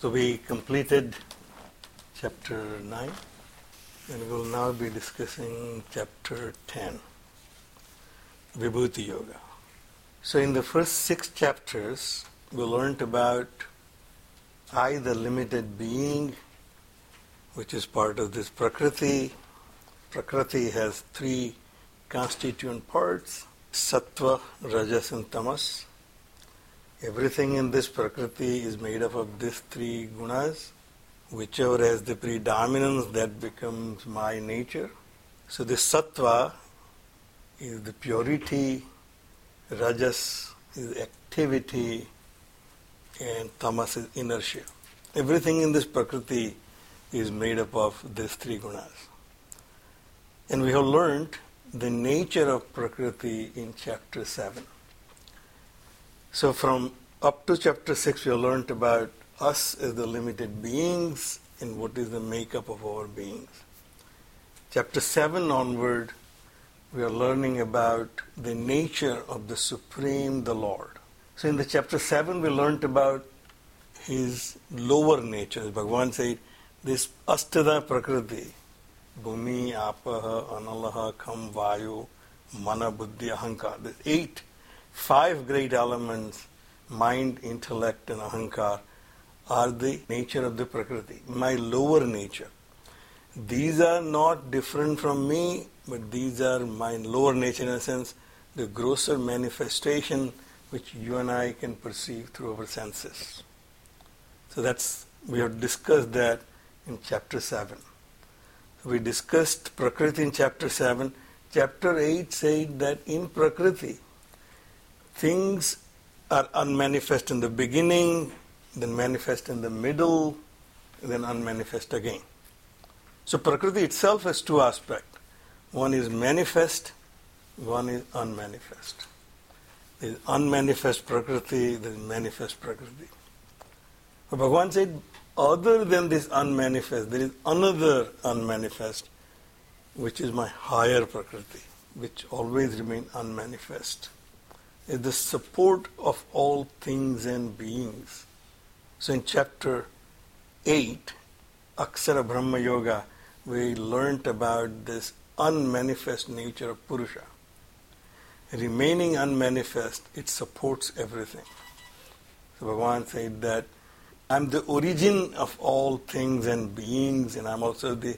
So we completed chapter 9 and we will now be discussing chapter 10, Vibhuti Yoga. So in the first six chapters, we learned about I, the limited being, which is part of this Prakriti. Prakriti has three constituent parts Sattva, Rajas, and Tamas. Everything in this Prakriti is made up of these three gunas. Whichever has the predominance, that becomes my nature. So the Sattva is the purity, Rajas is activity, and tamas is inertia. Everything in this prakriti is made up of these three gunas. And we have learned the nature of prakriti in chapter 7. So from up to chapter 6 we have learned about us as the limited beings and what is the makeup of our beings. Chapter 7 onward we are learning about the nature of the Supreme, the Lord. So in the chapter 7 we learned about his lower nature. Bhagavan said, this astada prakriti, bhumi, apaha, analaha, kham, vayu, mana, buddhi, ahankar. The eight, five great elements, mind, intellect and ahankar, are the nature of the prakriti, my lower nature. These are not different from me, but these are my lower nature in a sense, the grosser manifestation which you and I can perceive through our senses. So that's we have discussed that in chapter 7. We discussed Prakriti in chapter 7. Chapter 8 said that in Prakriti, things are unmanifest in the beginning, then manifest in the middle, then unmanifest again. So Prakriti itself has two aspects. One is manifest, one is unmanifest. There is unmanifest Prakriti, there is manifest Prakriti. But Bhagavan said, other than this unmanifest, there is another unmanifest, which is my higher Prakriti, which always remain unmanifest. Is the support of all things and beings. So in chapter 8, Aksara Brahma Yoga, we learnt about this unmanifest nature of Purusha. Remaining unmanifest, it supports everything. So Bhagavan said that I'm the origin of all things and beings, and I'm also the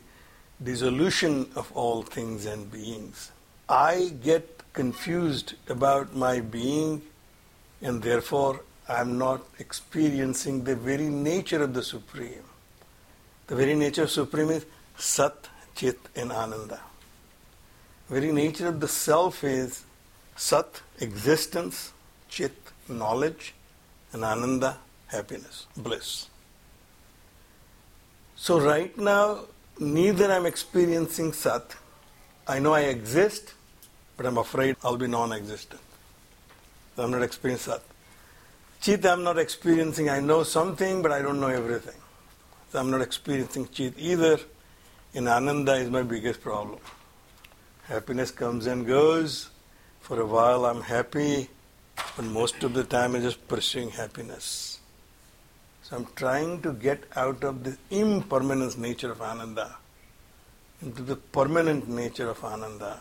dissolution of all things and beings. I get confused about my being, and therefore I'm not experiencing the very nature of the Supreme. The very nature of Supreme is Sat, Chit, and Ananda. Very nature of the self is Sat, existence, Chit, knowledge, and Ananda, happiness, bliss. So right now, neither I'm experiencing Sat. I know I exist, but I'm afraid I'll be non-existent. So I'm not experiencing Sat. Chit I'm not experiencing. I know something, but I don't know everything. So I'm not experiencing Chit either. And Ananda is my biggest problem. Happiness comes and goes. For a while I'm happy, but most of the time I'm just pursuing happiness. So I'm trying to get out of the impermanence nature of Ananda into the permanent nature of Ananda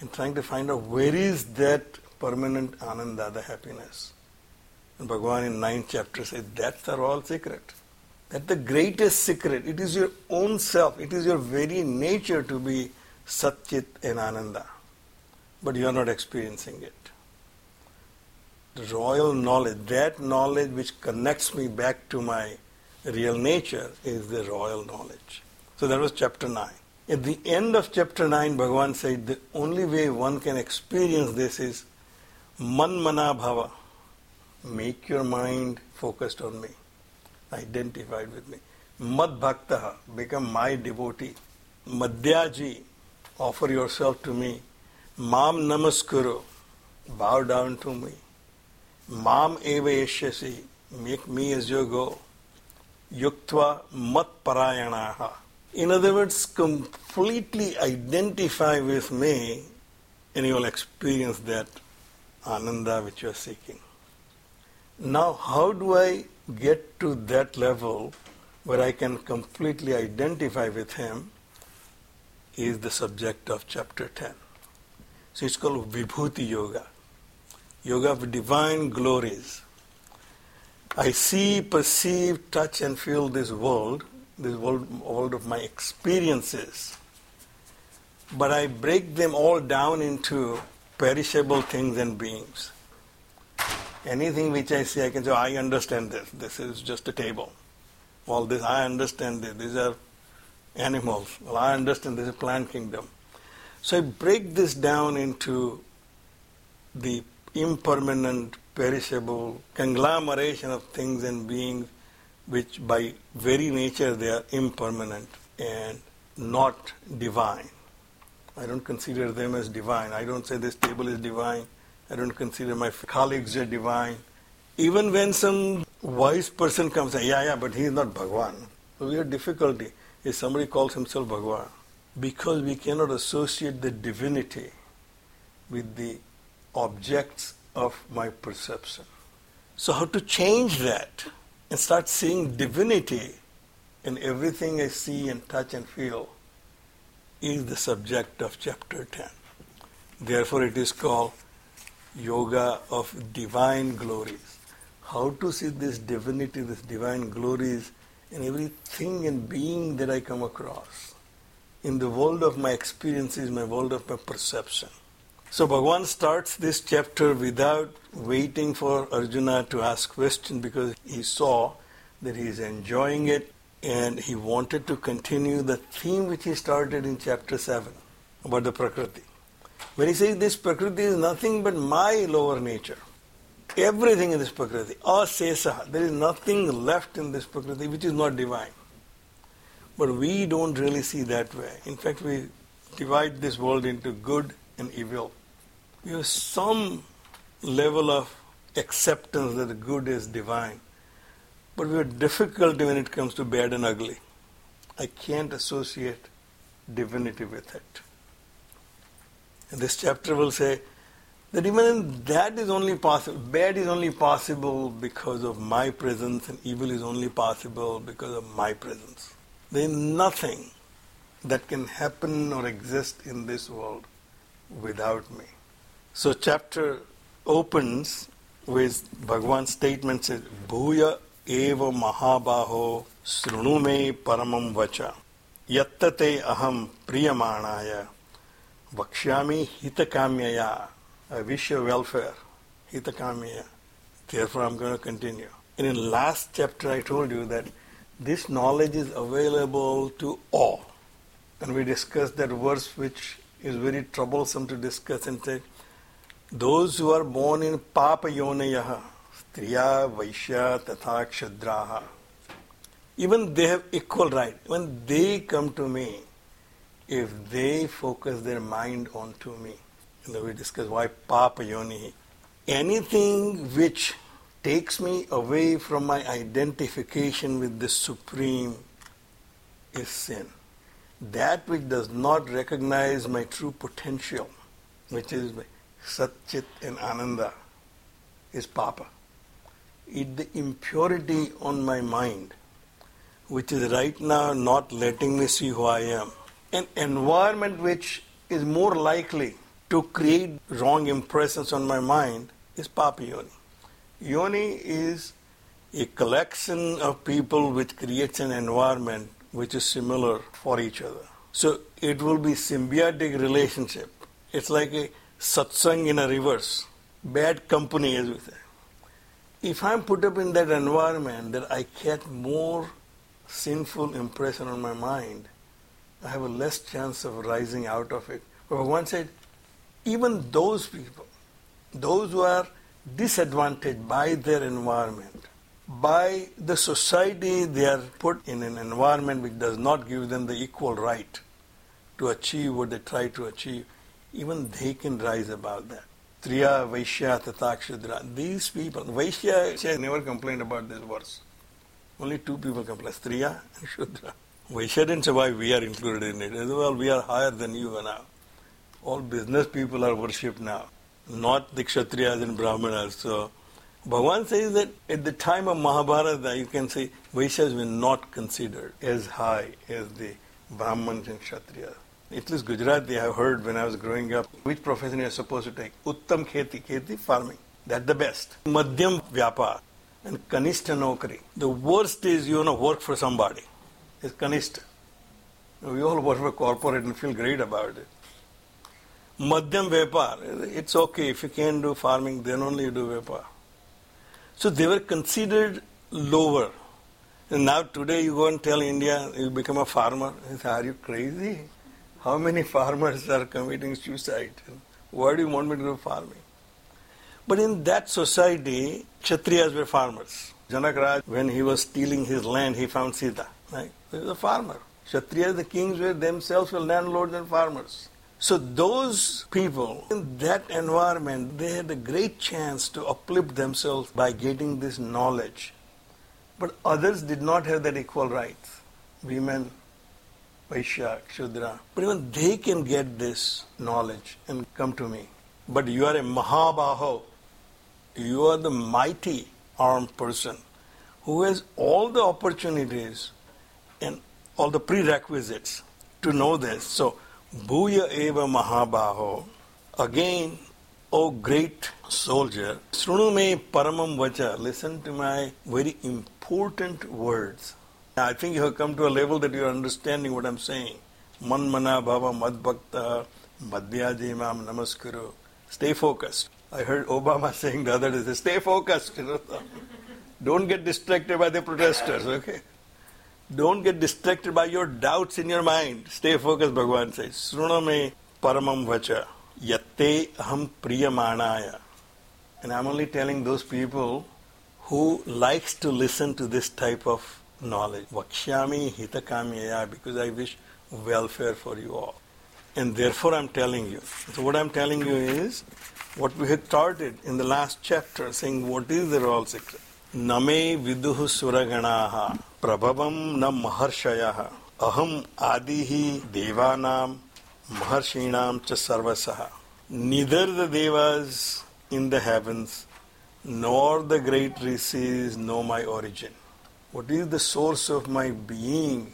and trying to find out where is that permanent Ananda, the happiness. And Bhagavan in ninth chapter says that's our all secret. That's the greatest secret. It is your own self. It is your very nature to be Satchit and Ananda. But you are not experiencing it the royal knowledge, that knowledge which connects me back to my real nature is the royal knowledge. So that was chapter 9. At the end of chapter 9, Bhagavan said the only way one can experience this is man mana bhava. Make your mind focused on me, identified with me. Mad bhakta, become my devotee. Madhyaji, offer yourself to me. Mam namaskuru, bow down to me. Mam eva yashyasi, make me as your goal. Yuktva mat parayanaha. In other words, completely identify with me and you will experience that ananda which you are seeking. Now, how do I get to that level where I can completely identify with him? Is the subject of chapter 10. So it's called Vibhuti Yoga, Yoga of divine glories. I see, perceive, touch, and feel this world, this world, world of my experiences, but I break them all down into perishable things and beings. Anything which I see, I can say, oh, I understand this. This is just a table. All this, I understand this. These are animals. Well, I understand this is plant kingdom. So I break this down into the impermanent, perishable conglomeration of things and beings which by very nature they are impermanent and not divine. I don't consider them as divine. I don't say this table is divine. I don't consider my colleagues are divine. Even when some wise person comes and yeah, yeah, but he is not Bhagwan. So we have difficulty if somebody calls himself Bhagwan. Because we cannot associate the divinity with the objects of my perception. So, how to change that and start seeing divinity in everything I see and touch and feel is the subject of chapter 10. Therefore, it is called Yoga of Divine Glories. How to see this divinity, this divine glories in everything and being that I come across. In the world of my experiences, my world of my perception. So Bhagavan starts this chapter without waiting for Arjuna to ask question because he saw that he is enjoying it and he wanted to continue the theme which he started in chapter 7 about the Prakriti. When he says this Prakriti is nothing but my lower nature, everything in this Prakriti, asesa, there is nothing left in this Prakriti which is not divine. But we don't really see that way. In fact, we divide this world into good and evil we have some level of acceptance that the good is divine, but we have difficulty when it comes to bad and ugly. I can't associate divinity with it. And this chapter will say that even that is only possible, bad is only possible because of my presence, and evil is only possible because of my presence. There is nothing that can happen or exist in this world without me. So chapter opens with Bhagwan's statement says, Bhuya eva mahabaho srunume paramam vacha. Yattate aham priyamanaya. Vakshyami hitakamyaya I wish your welfare. Hitakamyaya therefore I'm going to continue. And in last chapter I told you that this knowledge is available to all. And we discussed that verse which is very troublesome to discuss and say those who are born in Papa Yonayaha, Striya, Vaishya, Tatha, Kshadraha, even they have equal right. When they come to me, if they focus their mind onto me, and then we discuss why Papa Yoni, anything which takes me away from my identification with the Supreme is sin. That which does not recognize my true potential, which is Satchit and Ananda is Papa. It the impurity on my mind, which is right now not letting me see who I am. An environment which is more likely to create wrong impressions on my mind is Papa Yoni. Yoni is a collection of people which creates an environment which is similar for each other. So it will be symbiotic relationship. It's like a satsang in a reverse, bad company as we say. If I'm put up in that environment that I get more sinful impression on my mind, I have a less chance of rising out of it. But Bhagavan said, even those people, those who are disadvantaged by their environment, by the society they are put in an environment which does not give them the equal right to achieve what they try to achieve, even they can rise above that. Striya, Vaishya, Tata, These people, Vaishya never complained about this verse. Only two people complain, Striya and Shudra. Vaishya didn't why we are included in it. As well, we are higher than you now. All business people are worshipped now, not the Kshatriyas and Brahmanas. So Bhagavan says that at the time of Mahabharata, you can say Vaishyas were not considered as high as the Brahmans and Kshatriyas. At least Gujarati, I have heard when I was growing up, which profession you are supposed to take? Uttam kheti, kheti, farming. That's the best. Madhyam vyapar and kanishta nokri. The worst is you to work for somebody. It's kanishta. We all work for corporate and feel great about it. Madhyam vyapar. It's okay if you can't do farming, then only you do vyapar. So they were considered lower. And now today you go and tell India you become a farmer. Say, Are you crazy? How many farmers are committing suicide? Why do you want me to do farming? But in that society, Kshatriyas were farmers. Janak Raj, when he was stealing his land, he found Sita. Right? He was a farmer. Kshatriyas, the kings, were themselves were landlords and farmers. So those people in that environment, they had a great chance to uplift themselves by getting this knowledge. But others did not have that equal rights. Women, Vaishya, Shudra. But even they can get this knowledge and come to me. But you are a Mahabaho. You are the mighty armed person who has all the opportunities and all the prerequisites to know this. So Bhuya eva Mahabaho. Again, O great soldier, Srunume paramam vacha. Listen to my very important words. I think you have come to a level that you are understanding what I'm saying. Man mana bhava madbhakta madhyajimam namaskuru. Stay focused. I heard Obama saying the other day, stay focused. Don't get distracted by the protesters, okay? Don't get distracted by your doubts in your mind. Stay focused, Bhagavan says. Sruname paramam vacha yatte aham priyamanaya. And I'm only telling those people who likes to listen to this type of knowledge. Vakshyami hitakamyaya because I wish welfare for you all. And therefore I'm telling you. So what I'm telling you is what we had started in the last chapter saying what is the royal secret. Name viduhu suraganaha prabhavam na maharshaya aham adihi devanam maharshinam cha sarvasaha. Neither the devas in the heavens nor the great rishis know my origin. What is the source of my being?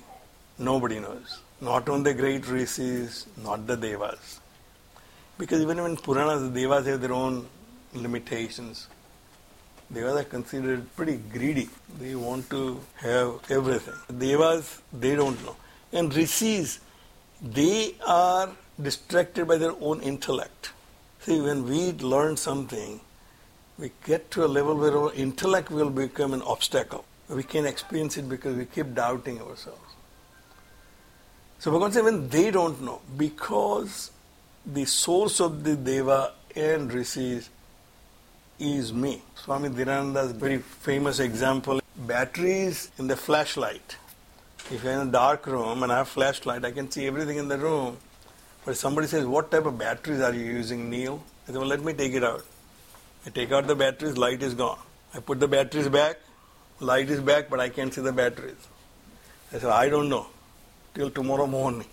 Nobody knows. Not on the great rishis, not the devas. Because even in Puranas, the devas have their own limitations. Devas are considered pretty greedy. They want to have everything. Devas, they don't know. And rishis, they are distracted by their own intellect. See, when we learn something, we get to a level where our intellect will become an obstacle. We can't experience it because we keep doubting ourselves. So Bhagavan says, when they don't know, because the source of the Deva and Rishis is me. Swami Dheerananda's very famous example batteries in the flashlight. If you're in a dark room and I have flashlight, I can see everything in the room. But somebody says, What type of batteries are you using, Neil? I say, Well, let me take it out. I take out the batteries, light is gone. I put the batteries back, light is back, but I can't see the batteries. I say, I don't know till tomorrow morning.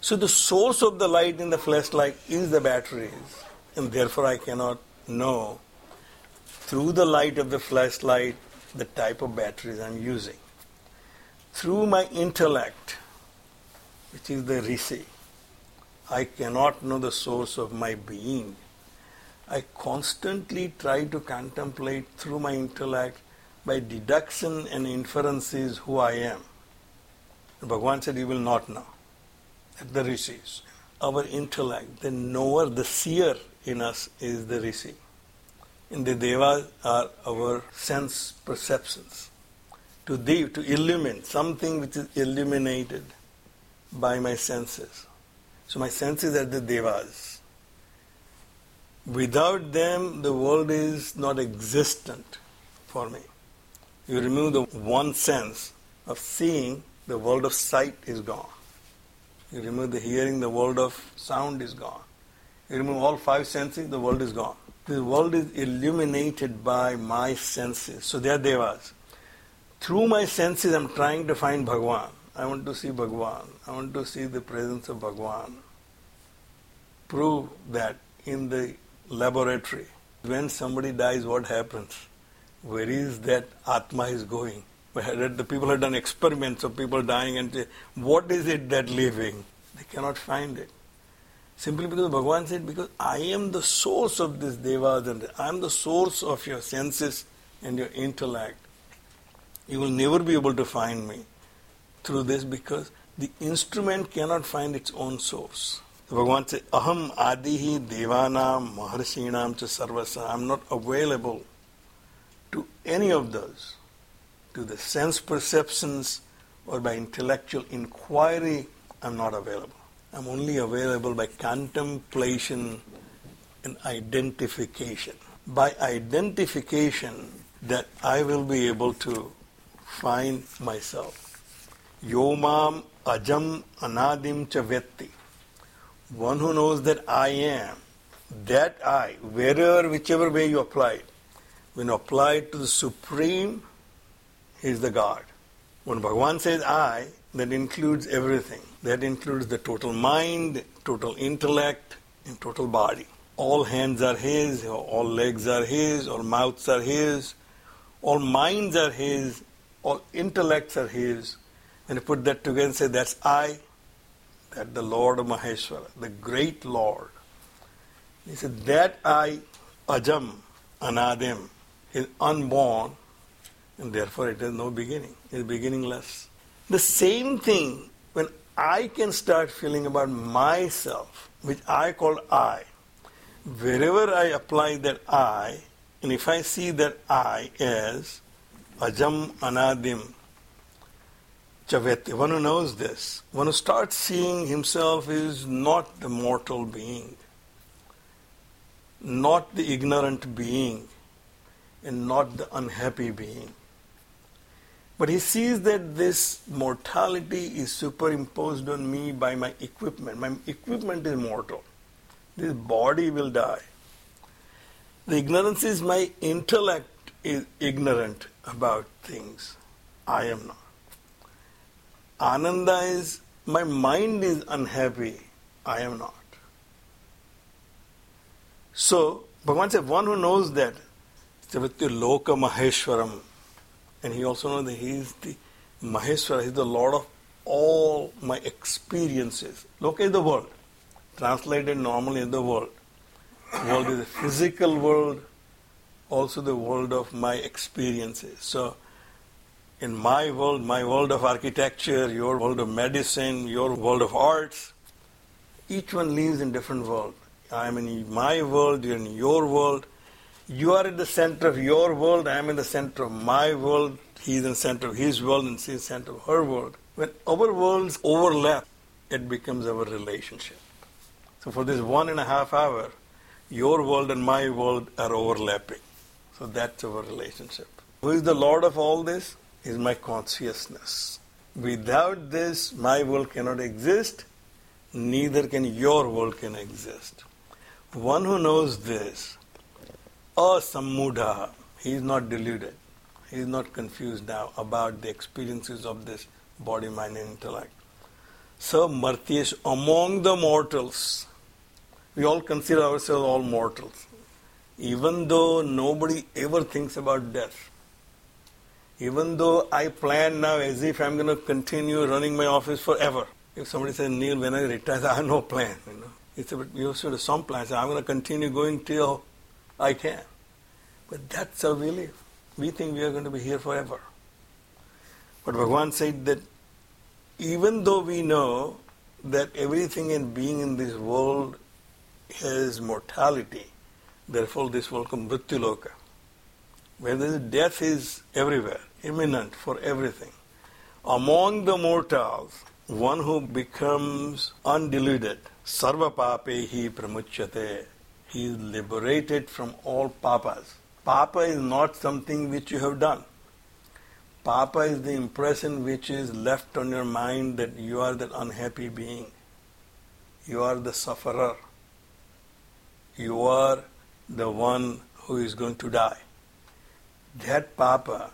So the source of the light in the flashlight is the batteries, and therefore I cannot know through the light of the flashlight the type of batteries I'm using. Through my intellect, which is the rishi, I cannot know the source of my being. I constantly try to contemplate through my intellect by deduction and inferences who I am. Bhagavan said, You will not know. That the rishis. Our intellect, the knower, the seer in us is the rishi. And the devas are our sense perceptions. to deep, to illumine, something which is illuminated by my senses. So my senses are the devas. Without them, the world is not existent for me. You remove the one sense of seeing, the world of sight is gone. You remove the hearing, the world of sound is gone. Remove all five senses, the world is gone. The world is illuminated by my senses. So they are devas. Through my senses, I'm trying to find Bhagwan. I want to see Bhagwan. I want to see the presence of Bhagwan. Prove that in the laboratory. When somebody dies, what happens? Where is that Atma is going? The people have done experiments of people dying and say, what is it that living? They cannot find it. Simply because Bhagavan said, because I am the source of this devas I am the source of your senses and your intellect. You will never be able to find me through this because the instrument cannot find its own source. Bhagavan said, Aham adihi devanam maharshinam cha sarvasa. I'm not available to any of those, to the sense perceptions or by intellectual inquiry, I'm not available. I'm only available by contemplation and identification. By identification, that I will be able to find myself. Yomam ajam anadim cha vetti. One who knows that I am, that I, wherever, whichever way you apply it, when applied to the Supreme, He is the God. When Bhagavan says I, that includes everything. That includes the total mind, total intellect, and total body. All hands are His, all legs are His, all mouths are His, all minds are His, all intellects are His. And you put that together and say, That's I, that the Lord of Maheshwara, the great Lord. He said, That I, Ajam, Anadim, is unborn, and therefore it has no beginning. It is beginningless. The same thing when I can start feeling about myself, which I call I, wherever I apply that I, and if I see that I as Ajam Anadim Chaveti, one who knows this, one who starts seeing himself is not the mortal being, not the ignorant being, and not the unhappy being but he sees that this mortality is superimposed on me by my equipment. My equipment is mortal. This body will die. The ignorance is my intellect is ignorant about things. I am not. Ananda is my mind is unhappy. I am not. So, Bhagavan said, one who knows that, Savitya Loka Maheshwaram, and he also knows that he is the Maheshwara, he is the Lord of all my experiences. Look at the world. Translated normally in the world. The world is a physical world, also the world of my experiences. So, in my world, my world of architecture, your world of medicine, your world of arts, each one lives in different world. I am in my world, you're in your world. You are in the center of your world, I am in the center of my world, he is in the center of his world, and she is in the center of her world. When our worlds overlap, it becomes our relationship. So for this one and a half hour, your world and my world are overlapping. So that's our relationship. Who is the Lord of all this? Is my consciousness. Without this, my world cannot exist, neither can your world can exist. One who knows this asammudha. He is not deluded. He is not confused now about the experiences of this body, mind, and intellect. So, Martyesh, among the mortals, we all consider ourselves all mortals. Even though nobody ever thinks about death. Even though I plan now as if I'm going to continue running my office forever. If somebody says, Neil, when I retire, I have no plan. You know, it's a, you have some plans. I'm going to continue going till I can. But that's we live. We think we are going to be here forever. But Bhagavan said that even though we know that everything and being in this world has mortality, therefore this world comes Mrityuloka. Where there is death is everywhere. imminent for everything. Among the mortals, one who becomes undeluded, sarva papehi pramuchyate, he is liberated from all papas. Papa is not something which you have done. Papa is the impression which is left on your mind that you are that unhappy being. You are the sufferer. You are the one who is going to die. That Papa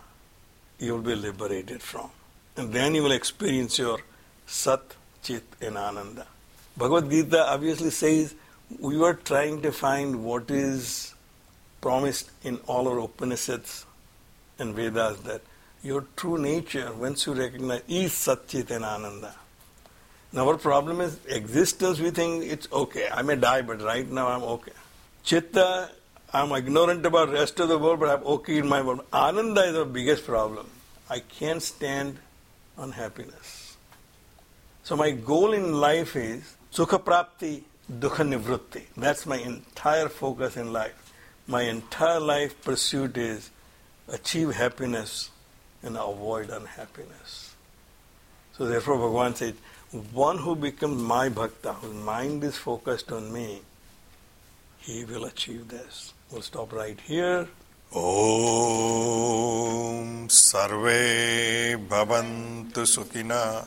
you will be liberated from. And then you will experience your Sat, Chit, and Ananda. Bhagavad Gita obviously says we were trying to find what is promised in all our Upanishads and Vedas that your true nature, once you recognize, is Satchit and Ananda. Now, our problem is existence. We think it's okay. I may die, but right now I'm okay. Chitta, I'm ignorant about rest of the world, but I'm okay in my world. Ananda is our biggest problem. I can't stand unhappiness. So my goal in life is sukha prapti, dukha nivrutti. That's my entire focus in life. My entire life pursuit is achieve happiness and avoid unhappiness. So therefore Bhagavan said, one who becomes my bhakta, whose mind is focused on me, he will achieve this. We'll stop right here. ॐ सर्वे भवन्तु सुखिनः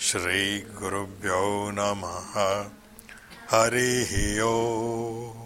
श्रीगुरुभ्यो नमः। हरिः ॐ